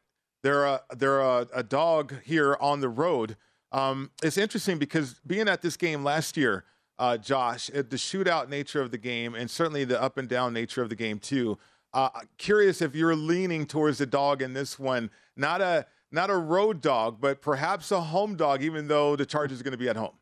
Speaker 7: they're a, they're a, a dog here on the road. Um, it's interesting because being at this game last year, uh, Josh, uh, the shootout nature of the game, and certainly the up and down nature of the game too. Uh, curious if you're leaning towards the dog in this one, not a not a road dog, but perhaps a home dog, even though the Chargers are going to be at home.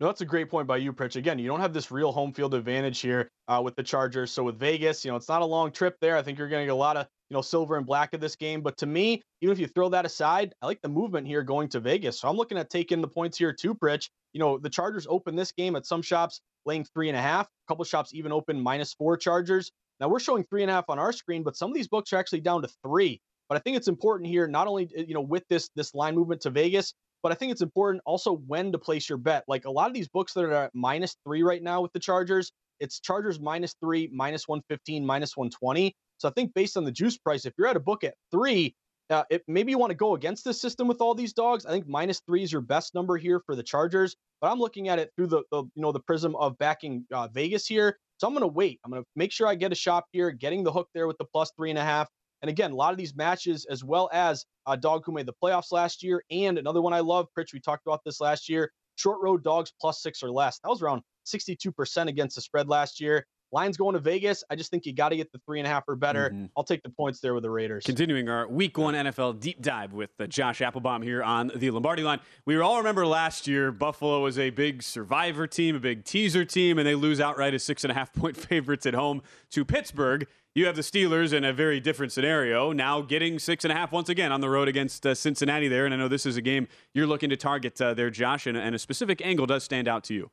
Speaker 13: No, that's a great point by you, Pritch. Again, you don't have this real home field advantage here uh, with the Chargers. So with Vegas, you know, it's not a long trip there. I think you're going to get a lot of you know, silver and black of this game. But to me, even if you throw that aside, I like the movement here going to Vegas. So I'm looking at taking the points here too, Pritch. You know, the Chargers open this game at some shops laying three and a half. A couple shops even open minus four Chargers. Now we're showing three and a half on our screen, but some of these books are actually down to three. But I think it's important here, not only eh, you know with this this line movement to Vegas, but I think it's important also when to place your bet. Like a lot of these books that are at minus three right now with the Chargers, it's Chargers minus three, minus 115, minus 120. So I think based on the juice price, if you're at a book at three, uh, it, maybe you want to go against this system with all these dogs. I think minus three is your best number here for the Chargers, but I'm looking at it through the, the you know the prism of backing uh, Vegas here. So I'm going to wait. I'm going to make sure I get a shop here, getting the hook there with the plus three and a half. And again, a lot of these matches, as well as a dog who made the playoffs last year, and another one I love, Pritch, we talked about this last year, short road dogs plus six or less. That was around 62% against the spread last year. Lines going to Vegas. I just think you got to get the three and a half or better. Mm-hmm. I'll take the points there with the Raiders.
Speaker 6: Continuing our week one NFL deep dive with uh, Josh Applebaum here on the Lombardi line. We all remember last year, Buffalo was a big survivor team, a big teaser team, and they lose outright as six and a half point [laughs] favorites at home to Pittsburgh. You have the Steelers in a very different scenario, now getting six and a half once again on the road against uh, Cincinnati there. And I know this is a game you're looking to target uh, there, Josh, and, and a specific angle does stand out to you.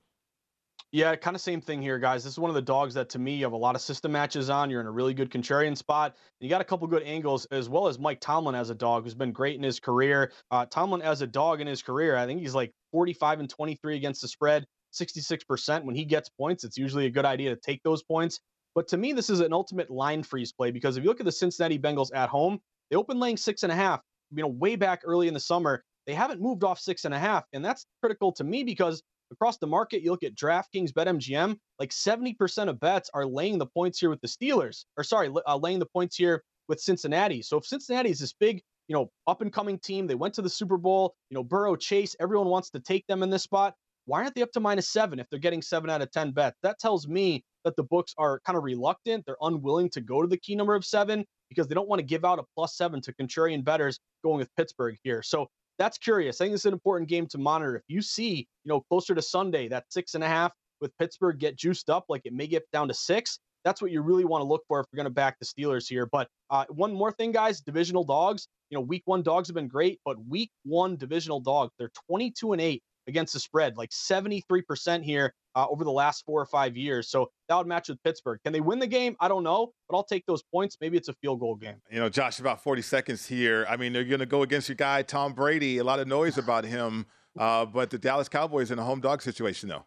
Speaker 13: Yeah, kind of same thing here, guys. This is one of the dogs that to me you have a lot of system matches on. You're in a really good contrarian spot. You got a couple good angles, as well as Mike Tomlin as a dog, who's been great in his career. Uh, Tomlin as a dog in his career, I think he's like 45 and 23 against the spread, 66%. When he gets points, it's usually a good idea to take those points. But to me, this is an ultimate line freeze play because if you look at the Cincinnati Bengals at home, they opened laying six and a half. You know, way back early in the summer, they haven't moved off six and a half, and that's critical to me because across the market, you look at DraftKings, BetMGM, like 70% of bets are laying the points here with the Steelers, or sorry, uh, laying the points here with Cincinnati. So if Cincinnati is this big, you know, up and coming team, they went to the Super Bowl, you know, Burrow, Chase, everyone wants to take them in this spot. Why aren't they up to minus seven if they're getting seven out of 10 bets? That tells me that the books are kind of reluctant. They're unwilling to go to the key number of seven because they don't want to give out a plus seven to contrarian bettors going with Pittsburgh here. So that's curious. I think it's an important game to monitor. If you see, you know, closer to Sunday, that six and a half with Pittsburgh get juiced up, like it may get down to six. That's what you really want to look for if you're going to back the Steelers here. But uh, one more thing, guys, divisional dogs. You know, week one dogs have been great, but week one divisional dogs, they're 22 and eight against the spread, like 73% here uh, over the last four or five years. So that would match with Pittsburgh. Can they win the game? I don't know, but I'll take those points. Maybe it's a field goal game.
Speaker 7: You know, Josh, about 40 seconds here. I mean, they're going to go against your guy, Tom Brady. A lot of noise about him, uh, but the Dallas Cowboys in a home dog situation, though.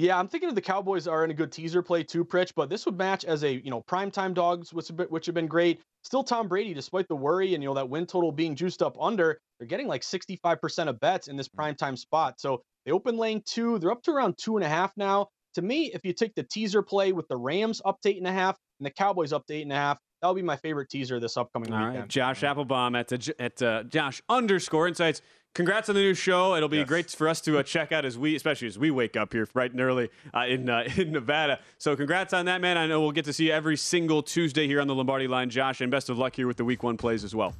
Speaker 13: Yeah, I'm thinking the Cowboys are in a good teaser play too, Pritch, but this would match as a, you know, primetime dogs, which, which have been great. Still Tom Brady, despite the worry and, you know, that win total being juiced up under, they're getting like 65% of bets in this primetime spot. So they open lane two. They're up to around two and a half now. To me, if you take the teaser play with the Rams up to eight and a half and the Cowboys up to eight and a half, that'll be my favorite teaser this upcoming
Speaker 6: All
Speaker 13: weekend.
Speaker 6: Right. Josh Applebaum at, the, at uh, Josh underscore insights congrats on the new show. It'll be yes. great for us to uh, check out as we, especially as we wake up here bright and early uh, in uh, [laughs] in Nevada. So congrats on that, man. I know we'll get to see you every single Tuesday here on the Lombardi Line, Josh, and best of luck here with the Week One plays as well.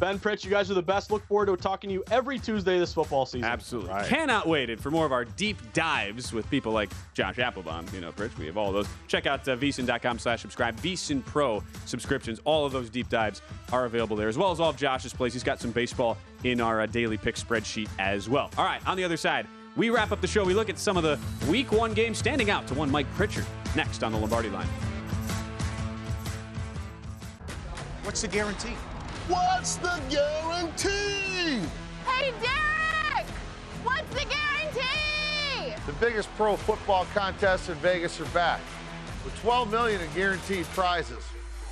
Speaker 13: Ben Pritch, you guys are the best. Look forward to talking to you every Tuesday this football season.
Speaker 6: Absolutely. Right. Cannot wait it for more of our deep dives with people like Josh Applebaum. You know, Pritch, we have all those. Check out uh, vsin.com slash subscribe. VSIN Pro subscriptions. All of those deep dives are available there, as well as all of Josh's plays. He's got some baseball in our uh, daily pick spreadsheet as well. All right, on the other side, we wrap up the show. We look at some of the week one games standing out to one Mike Pritchard next on the Lombardi line.
Speaker 14: What's the guarantee?
Speaker 15: What's the guarantee?
Speaker 16: Hey, Derek! What's the guarantee?
Speaker 14: The biggest pro football contests in Vegas are back. With 12 million in guaranteed prizes.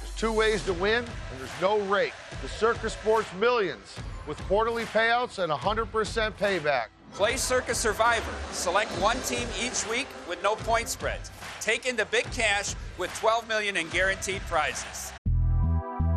Speaker 14: There's two ways to win, and there's no rake. The Circa Sports Millions with quarterly payouts and 100% payback.
Speaker 17: Play Circa Survivor. Select one team each week with no point spreads. Take in the big cash with 12 million in guaranteed prizes.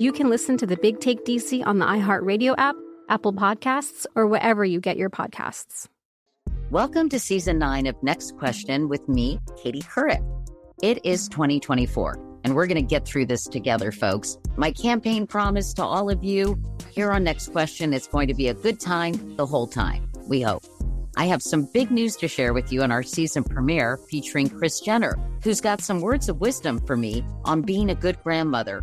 Speaker 3: you can listen to the Big Take DC on the iHeartRadio app, Apple Podcasts, or wherever you get your podcasts.
Speaker 11: Welcome to season nine of Next Question with me, Katie Couric. It is 2024, and we're going to get through this together, folks. My campaign promise to all of you here on Next Question is going to be a good time the whole time, we hope. I have some big news to share with you in our season premiere featuring Chris Jenner, who's got some words of wisdom for me on being a good grandmother,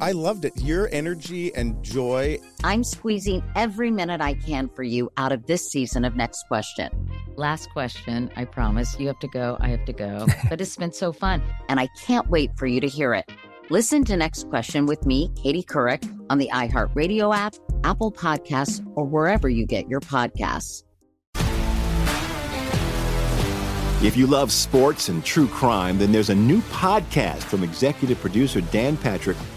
Speaker 18: I loved it. Your energy and joy.
Speaker 11: I'm squeezing every minute I can for you out of this season of Next Question. Last question, I promise. You have to go, I have to go. [laughs] but it's been so fun, and I can't wait for you to hear it. Listen to Next Question with me, Katie Couric, on the iHeartRadio app, Apple Podcasts, or wherever you get your podcasts.
Speaker 12: If you love sports and true crime, then there's a new podcast from executive producer Dan Patrick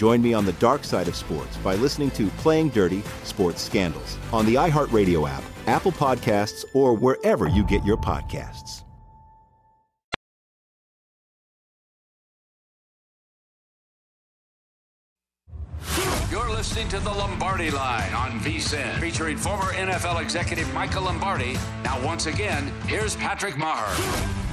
Speaker 12: Join me on the dark side of sports by listening to Playing Dirty Sports Scandals on the iHeartRadio app, Apple Podcasts, or wherever you get your podcasts.
Speaker 5: You're listening to the Lombardi Line on VSIN, featuring former NFL executive Michael Lombardi. Now, once again, here's Patrick Meagher.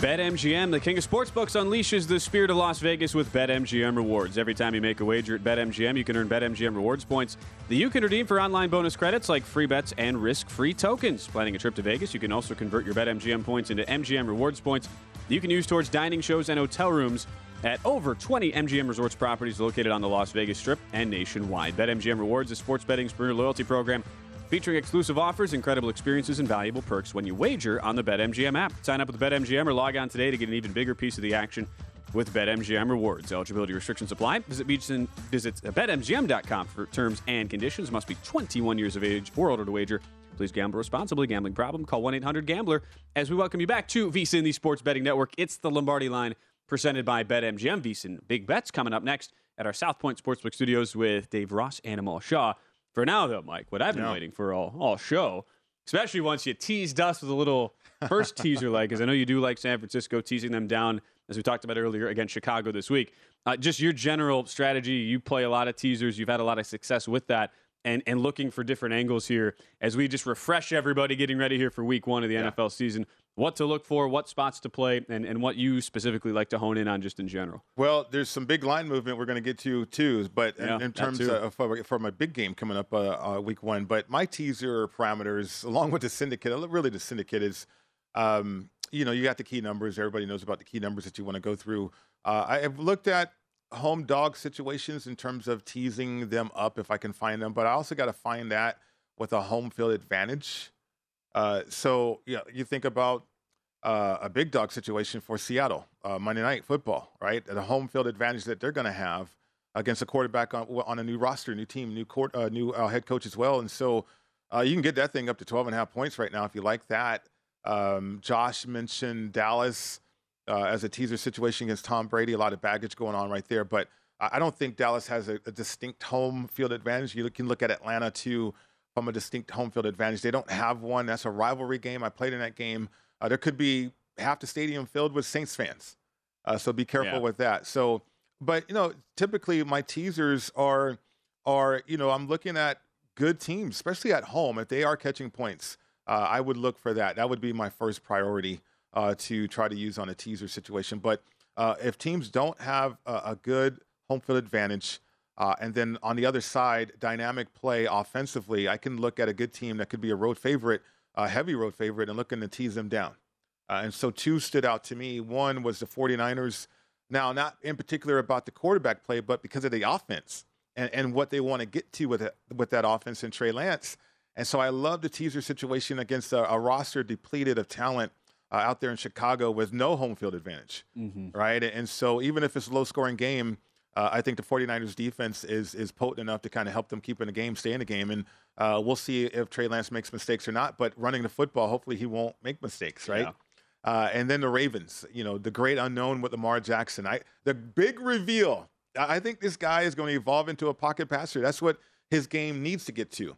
Speaker 6: BetMGM, the king of sportsbooks, unleashes the spirit of Las Vegas with BetMGM rewards. Every time you make a wager at BetMGM, you can earn BetMGM rewards points that you can redeem for online bonus credits like free bets and risk-free tokens. Planning a trip to Vegas, you can also convert your BetMGM points into MGM rewards points you can use towards dining shows and hotel rooms at over 20 MGM Resorts properties located on the Las Vegas Strip and nationwide. BetMGM Rewards is sports betting's premier loyalty program featuring exclusive offers, incredible experiences, and valuable perks when you wager on the BetMGM app. Sign up with BetMGM or log on today to get an even bigger piece of the action with BetMGM rewards. Eligibility restrictions apply. Visit, visit BetMGM.com for terms and conditions. Must be 21 years of age or older to wager. Please gamble responsibly. Gambling problem? Call 1 800 Gambler. As we welcome you back to VSIN, the Sports Betting Network. It's the Lombardi line presented by BetMGM. VSIN Big Bets coming up next at our South Point Sportsbook studios with Dave Ross and Amal Shaw. For now, though, Mike, what I've been
Speaker 7: Yeah.
Speaker 6: waiting for all, all show, especially once you teased us with a little first [laughs] teaser like, because I know you do like San Francisco, teasing them down, as we talked about earlier, against Chicago this week. Uh, just your general strategy. You play a lot of teasers, you've had a lot of success with that. And, and looking for different angles here as we just refresh everybody getting ready here for week one of the NFL season. What to look for, what spots to play, and, and what you specifically like to hone in on just in general.
Speaker 7: Well, there's some big line movement we're going to get to too, but in,
Speaker 6: Yeah,
Speaker 7: in terms of for, my big game coming up uh, uh, week one. But my teaser parameters, [laughs] along with the syndicate, really the syndicate is, um, you know, you got the key numbers. Everybody knows about the key numbers that you want to go through. Uh, I have looked at home dog situations in terms of teasing them up if I can find them, but I also got to find that with a home field advantage. Uh, so yeah, you think about uh, a big dog situation for Seattle uh, Monday Night Football, right? The home field advantage that they're going to have against a quarterback on, on a new roster, new team, new court, uh, new uh, head coach as well, and so uh, you can get that thing up to 12 and a half points right now if you like that. Um, Josh mentioned Dallas uh, as a teaser situation against Tom Brady. A lot of baggage going on right there, but I don't think Dallas has a, a distinct home field advantage. You can look at Atlanta too from a distinct home field advantage. They don't have one. That's a rivalry game. I played in that game. Uh, there could be half the stadium filled with Saints fans, uh, so be careful
Speaker 6: Yeah.
Speaker 7: with that. So, but you know, typically my teasers are are you know I'm looking at good teams, especially at home, if they are catching points, uh, I would look for that. That would be my first priority uh, to try to use on a teaser situation. But uh, if teams don't have a, a good home field advantage, uh, and then on the other side, dynamic play offensively, I can look at a good team that could be a road favorite, a heavy road favorite, and looking to tease them down. Uh, and so two stood out to me. One was the 49ers. Now, not in particular about the quarterback play, but because of the offense and, and what they want to get to with it, with that offense and Trey Lance. And so I love the teaser situation against a, a roster depleted of talent uh, out there in Chicago with no home field advantage,
Speaker 6: mm-hmm.
Speaker 7: right? And so even if it's a low scoring game, uh, I think the 49ers defense is is potent enough to kind of help them keep in the game, stay in the game. And uh, we'll see if Trey Lance makes mistakes or not. But running the football, hopefully he won't make mistakes, right?
Speaker 6: Yeah.
Speaker 7: Uh, and then the Ravens, you know, the great unknown with Lamar Jackson. I the big reveal. I think this guy is going to evolve into a pocket passer. That's what his game needs to get to.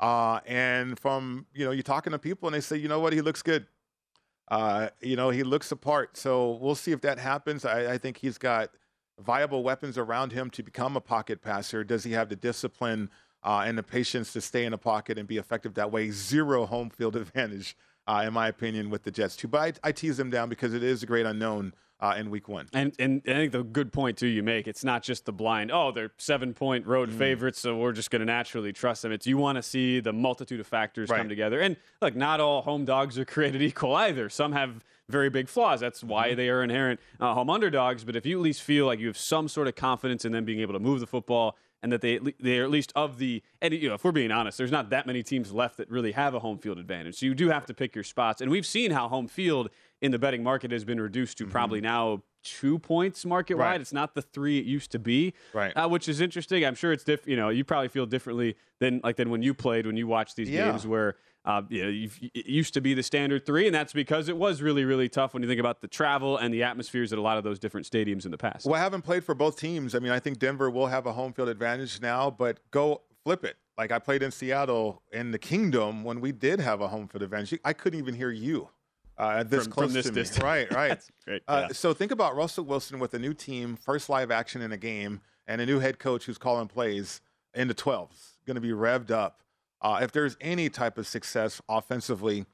Speaker 7: Uh, and from you know, you're talking to people and they say, you know what, he looks good. Uh, you know, he looks apart. So we'll see if that happens. I, I think he's got viable weapons around him to become a pocket passer. Does he have the discipline uh, and the patience to stay in the pocket and be effective that way? Zero home field [laughs] advantage, uh, in my opinion, with the Jets too. But I, I tease them down because it is a great unknown uh, in week one.
Speaker 6: And and I think the good point too you make, it's not just the blind, oh, they're seven point road
Speaker 7: Mm.
Speaker 6: favorites, so we're just gonna naturally trust them. It's you want to see the multitude of factors
Speaker 7: Right.
Speaker 6: come together. And look, not all home dogs are [laughs] created equal either. Some have very big flaws. That's why
Speaker 7: Mm-hmm.
Speaker 6: they are inherent uh, home underdogs. But if you at least feel like you have some sort of confidence in them being able to move the football and that they they're at least of the and you know if we're being honest, there's not that many teams left that really have a home field advantage. So you do have to pick your spots, and we've seen how home field in the betting market has been reduced to probably now two points market wide.
Speaker 7: Mm-hmm. Right.
Speaker 6: It's not the three it used to be,
Speaker 7: Right.
Speaker 6: Uh, which is interesting. I'm sure it's different. You know, you probably feel differently than like than when you played when you watched these
Speaker 7: Yeah.
Speaker 6: games where. Uh, you know, you've, it used to be the standard three, and that's because it was really, really tough when you think about the travel and the atmospheres at a lot of those different stadiums in the past.
Speaker 7: Well, I haven't played for both teams. I mean, I think Denver will have a home field advantage now, but go flip it. Like I played in Seattle in the Kingdome when we did have a home field advantage. I couldn't even hear you uh, this
Speaker 6: From-
Speaker 7: close
Speaker 6: from this
Speaker 7: to me.
Speaker 6: distance.
Speaker 7: Right, [laughs] right.
Speaker 6: That's great,
Speaker 7: Uh,
Speaker 6: yeah.
Speaker 7: So think about Russell Wilson with a new team, first live action in a game, and a new head coach who's calling plays in the 12s, going to be revved up. Uh, if there's any type of success offensively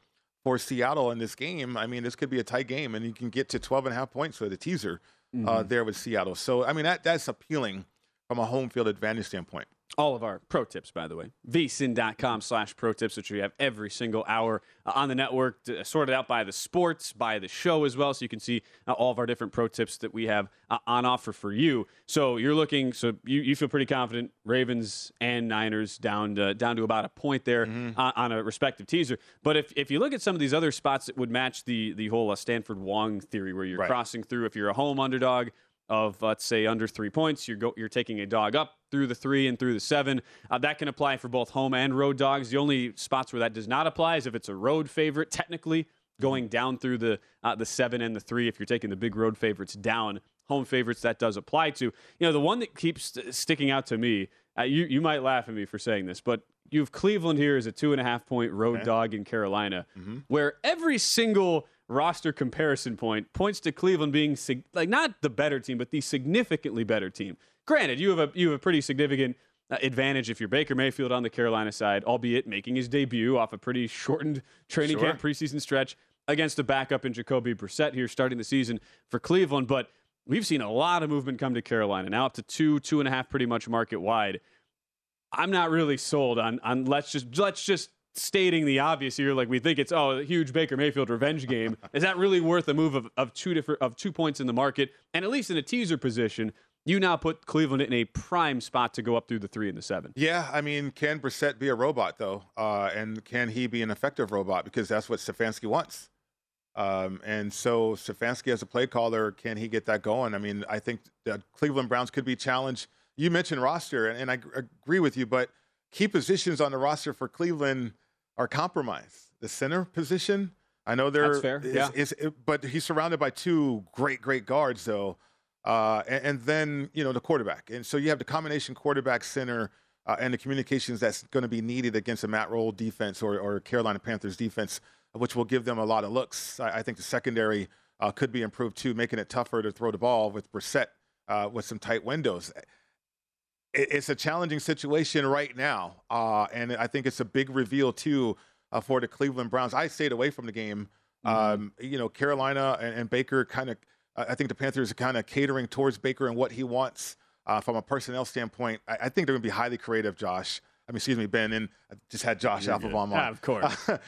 Speaker 7: for Seattle in this game, I mean, this could be a tight game, and you can get to 12 and a half points for the teaser uh,
Speaker 6: Mhm.
Speaker 7: there with Seattle. So, I mean, that that's appealing from a home field advantage standpoint.
Speaker 6: All of our pro tips, by the way. vsin.com slash pro tips, which we have every single hour uh, on the network, uh, sorted out by the sports, by the show as well. So you can see uh, all of our different pro tips that we have uh, on offer for you. So you're looking, so you, you feel pretty confident, Ravens and Niners down to, down to about a point there
Speaker 7: Mm-hmm.
Speaker 6: on a respective teaser. But if, if you look at some of these other spots that would match the, the whole uh, Stanford Wong theory, where you're
Speaker 7: Right.
Speaker 6: crossing through, if you're a home underdog, of let's say under three points, you're go, you're taking a dog up through the three and through the seven. Uh, that can apply for both home and road dogs. The only spots where that does not apply is if it's a road favorite, technically going down through the uh, the seven and the three. If you're taking the big road favorites down, home favorites that does apply to. You know, the one that keeps sticking out to me. Uh, you you might laugh at me for saying this, but you have Cleveland here as a two and a half point road
Speaker 7: Okay.
Speaker 6: dog in Carolina,
Speaker 7: Mm-hmm.
Speaker 6: where every single roster comparison point points to Cleveland being sig- like not the better team, but the significantly better team. Granted, you have a you have a pretty significant uh, advantage if you're Baker Mayfield on the Carolina side, albeit making his debut off a pretty shortened training
Speaker 7: Sure.
Speaker 6: camp preseason stretch against a backup in Jacoby Brissett here starting the season for Cleveland. But we've seen a lot of movement come to Carolina now up to two two and a half pretty much market wide. I'm not really sold on on let's just let's just stating the obvious here like we think it's oh a huge Baker Mayfield revenge game [laughs] is that really worth a move of, of two different of two points in the market and at least in a teaser position you now put Cleveland in a prime spot to go up through the 3 and the 7
Speaker 7: Yeah, I mean, can Brissett be a robot though? Uh, and can he be an effective robot? Because that's what Stefanski wants. Um, and so Stefanski as a play caller, can he get that going? I mean, I think the Cleveland Browns could be challenged. You mentioned roster, and, and I g- agree with you, but key positions on the roster for Cleveland are compromised. The center position, I know they're
Speaker 6: That's fair,
Speaker 7: is-
Speaker 6: yeah.
Speaker 7: is- but he's surrounded by two great, great guards though. Uh, and, and then you know the quarterback, and so you have the combination quarterback center uh, and the communications that's going to be needed against a Matt Rhule defense or, or Carolina Panthers defense, which will give them a lot of looks. I, I think the secondary uh, could be improved too, making it tougher to throw the ball with Brissett uh, with some tight windows. It, it's a challenging situation right now, uh, and I think it's a big reveal too uh, for the Cleveland Browns. I stayed away from the game.
Speaker 6: Mm-hmm.
Speaker 7: Um, you know, Carolina and, and Baker kind of. I think the Panthers are kind of catering towards Baker and what he wants uh, from a personnel standpoint. I, I think they're going to be highly creative, Josh. I mean, excuse me, Ben, and I just had Josh
Speaker 6: You're
Speaker 7: on.
Speaker 6: Ah, of course. [laughs]
Speaker 7: but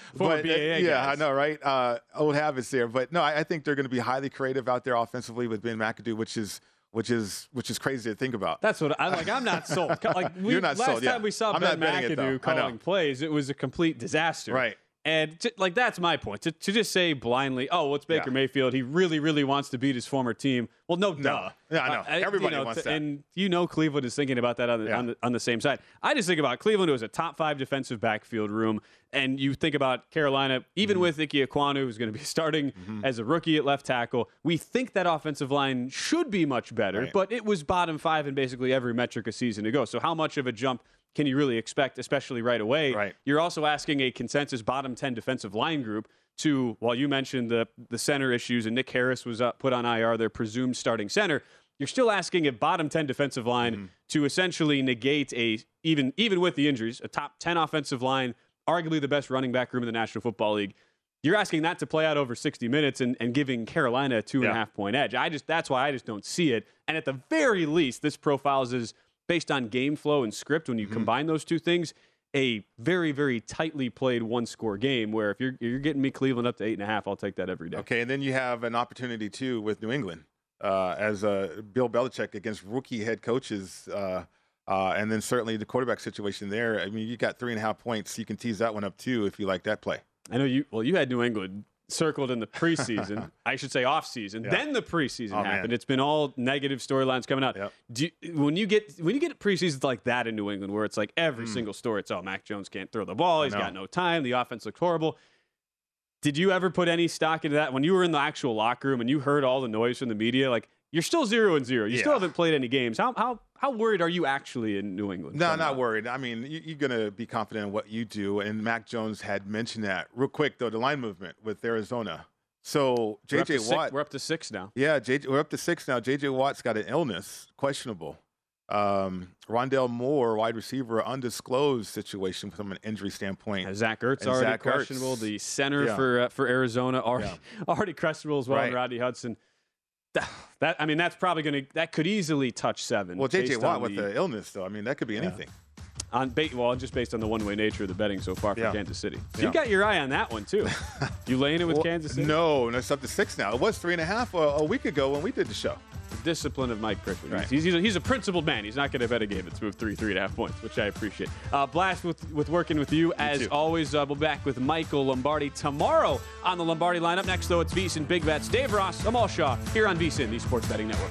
Speaker 7: uh,
Speaker 6: BAA
Speaker 7: yeah, I know, right? Uh, old habits there, but no, I, I think they're going to be highly creative out there offensively with Ben McAdoo, which is which is which is crazy to think about.
Speaker 6: That's what I like. I'm not sold. [laughs] Like we,
Speaker 7: You're not
Speaker 6: last
Speaker 7: sold, yeah.
Speaker 6: time we saw
Speaker 7: I'm
Speaker 6: Ben
Speaker 7: not betting it, though.
Speaker 6: McAdoo calling plays, it was a complete disaster.
Speaker 7: Right.
Speaker 6: And to, like that's my point. To, to just say blindly, oh, it's Baker
Speaker 7: Yeah.
Speaker 6: Mayfield. He really, really wants to beat his former team. Well, no, duh.
Speaker 7: Yeah, I know.
Speaker 6: Uh,
Speaker 7: Everybody
Speaker 6: you know,
Speaker 7: wants
Speaker 6: t-
Speaker 7: that.
Speaker 6: And you know Cleveland is thinking about that on the,
Speaker 7: Yeah.
Speaker 6: on the on the same side. I just think about Cleveland who has a top five defensive backfield room, and you think about Carolina,
Speaker 7: Mm-hmm.
Speaker 6: even with Ike Ekwonu, who's going to be [laughs] starting as a rookie at left tackle. We think that offensive line should be much better,
Speaker 7: Right.
Speaker 6: but it was bottom five in basically every metric a season ago. So how much of a jump can you really expect, especially right away?
Speaker 7: Right.
Speaker 6: You're also asking a consensus bottom 10 defensive line group to, while you mentioned the, the center issues and Nick Harris was uh, put on IR, their presumed starting center, you're still asking a bottom 10 defensive line
Speaker 7: Mm-hmm.
Speaker 6: to essentially negate a, even, even with the injuries, a top 10 offensive line, arguably the best running back room in the National Football League. You're asking that to play out over 60 minutes and, and giving Carolina a two and a half point edge. I just that's why I just don't see it. And at the very least, this profiles as based on game flow and script. When you
Speaker 7: Mm-hmm.
Speaker 6: combine those two things, a very very tightly played one score game. Where if you're you're getting me Cleveland up to eight and a half, I'll take that every day.
Speaker 7: Okay, and then you have an opportunity too with New England uh, as uh, Bill Belichick against rookie head coaches, uh, uh, and then certainly the quarterback situation there. I mean, you got three and a half points. You can tease that one up too if you like that play.
Speaker 6: I know you. Well, you had New England circled in the preseason. [laughs] I should say off season.
Speaker 7: Yeah.
Speaker 6: Then the preseason
Speaker 7: Oh, man.
Speaker 6: happened. It's been all negative storylines coming out.
Speaker 7: Yep.
Speaker 6: Do you, when you get when you get preseasons like that in New England, where it's like every
Speaker 7: Mm.
Speaker 6: single story, it's oh Mac Jones can't throw the ball. He's got no time. The offense looks horrible. Did you ever put any stock into that when you were in the actual locker room and you heard all the noise from the media? Like you're still zero and zero. You still haven't played any games. How how how worried are you actually in New England?
Speaker 7: No, not worried. I mean, you, you're going to be confident in what you do. And Mac Jones had mentioned that real quick though. The line movement with Arizona. So JJ Watt.
Speaker 6: we're up to six now.
Speaker 7: Yeah, JJ, we're up to six now. JJ Watt's got an illness, questionable. Um, Rondale Moore, wide receiver, undisclosed situation from an injury standpoint.
Speaker 6: Zach Ertz
Speaker 7: And
Speaker 6: already
Speaker 7: Zach Ertz.
Speaker 6: questionable. The center
Speaker 7: Yeah.
Speaker 6: for uh, for Arizona already [laughs] already questionable as well.
Speaker 7: Right.
Speaker 6: Rodney Hudson. [sighs] That, I mean, that's probably going to that could easily touch seven.
Speaker 7: Well, JJ Watt with the illness, though. I mean, that could be
Speaker 6: Yeah.
Speaker 7: anything.
Speaker 6: on ba- well, just based on the one way nature of the betting so far for
Speaker 7: Yeah.
Speaker 6: Kansas City. So
Speaker 7: Yeah.
Speaker 6: you got your eye on that one too. [laughs] you laying it with
Speaker 7: Well,
Speaker 6: Kansas City?
Speaker 7: No, no, it's up to six now. It was three and a half a, a week ago when we did the show.
Speaker 6: The discipline of Mike Pritchard.
Speaker 7: Right.
Speaker 6: He's, he's, a, he's a principled man. He's not going to bet a game that's moved three, three and a half points, which I appreciate. Uh, blast with, with working with you. As
Speaker 7: too.
Speaker 6: always, uh, we'll be back with Michael Lombardi tomorrow on the Lombardi lineup. Next, though, it's VSIN Big Bets. Dave Ross, Amal Shaw, here on VSIN, the Sports Betting Network.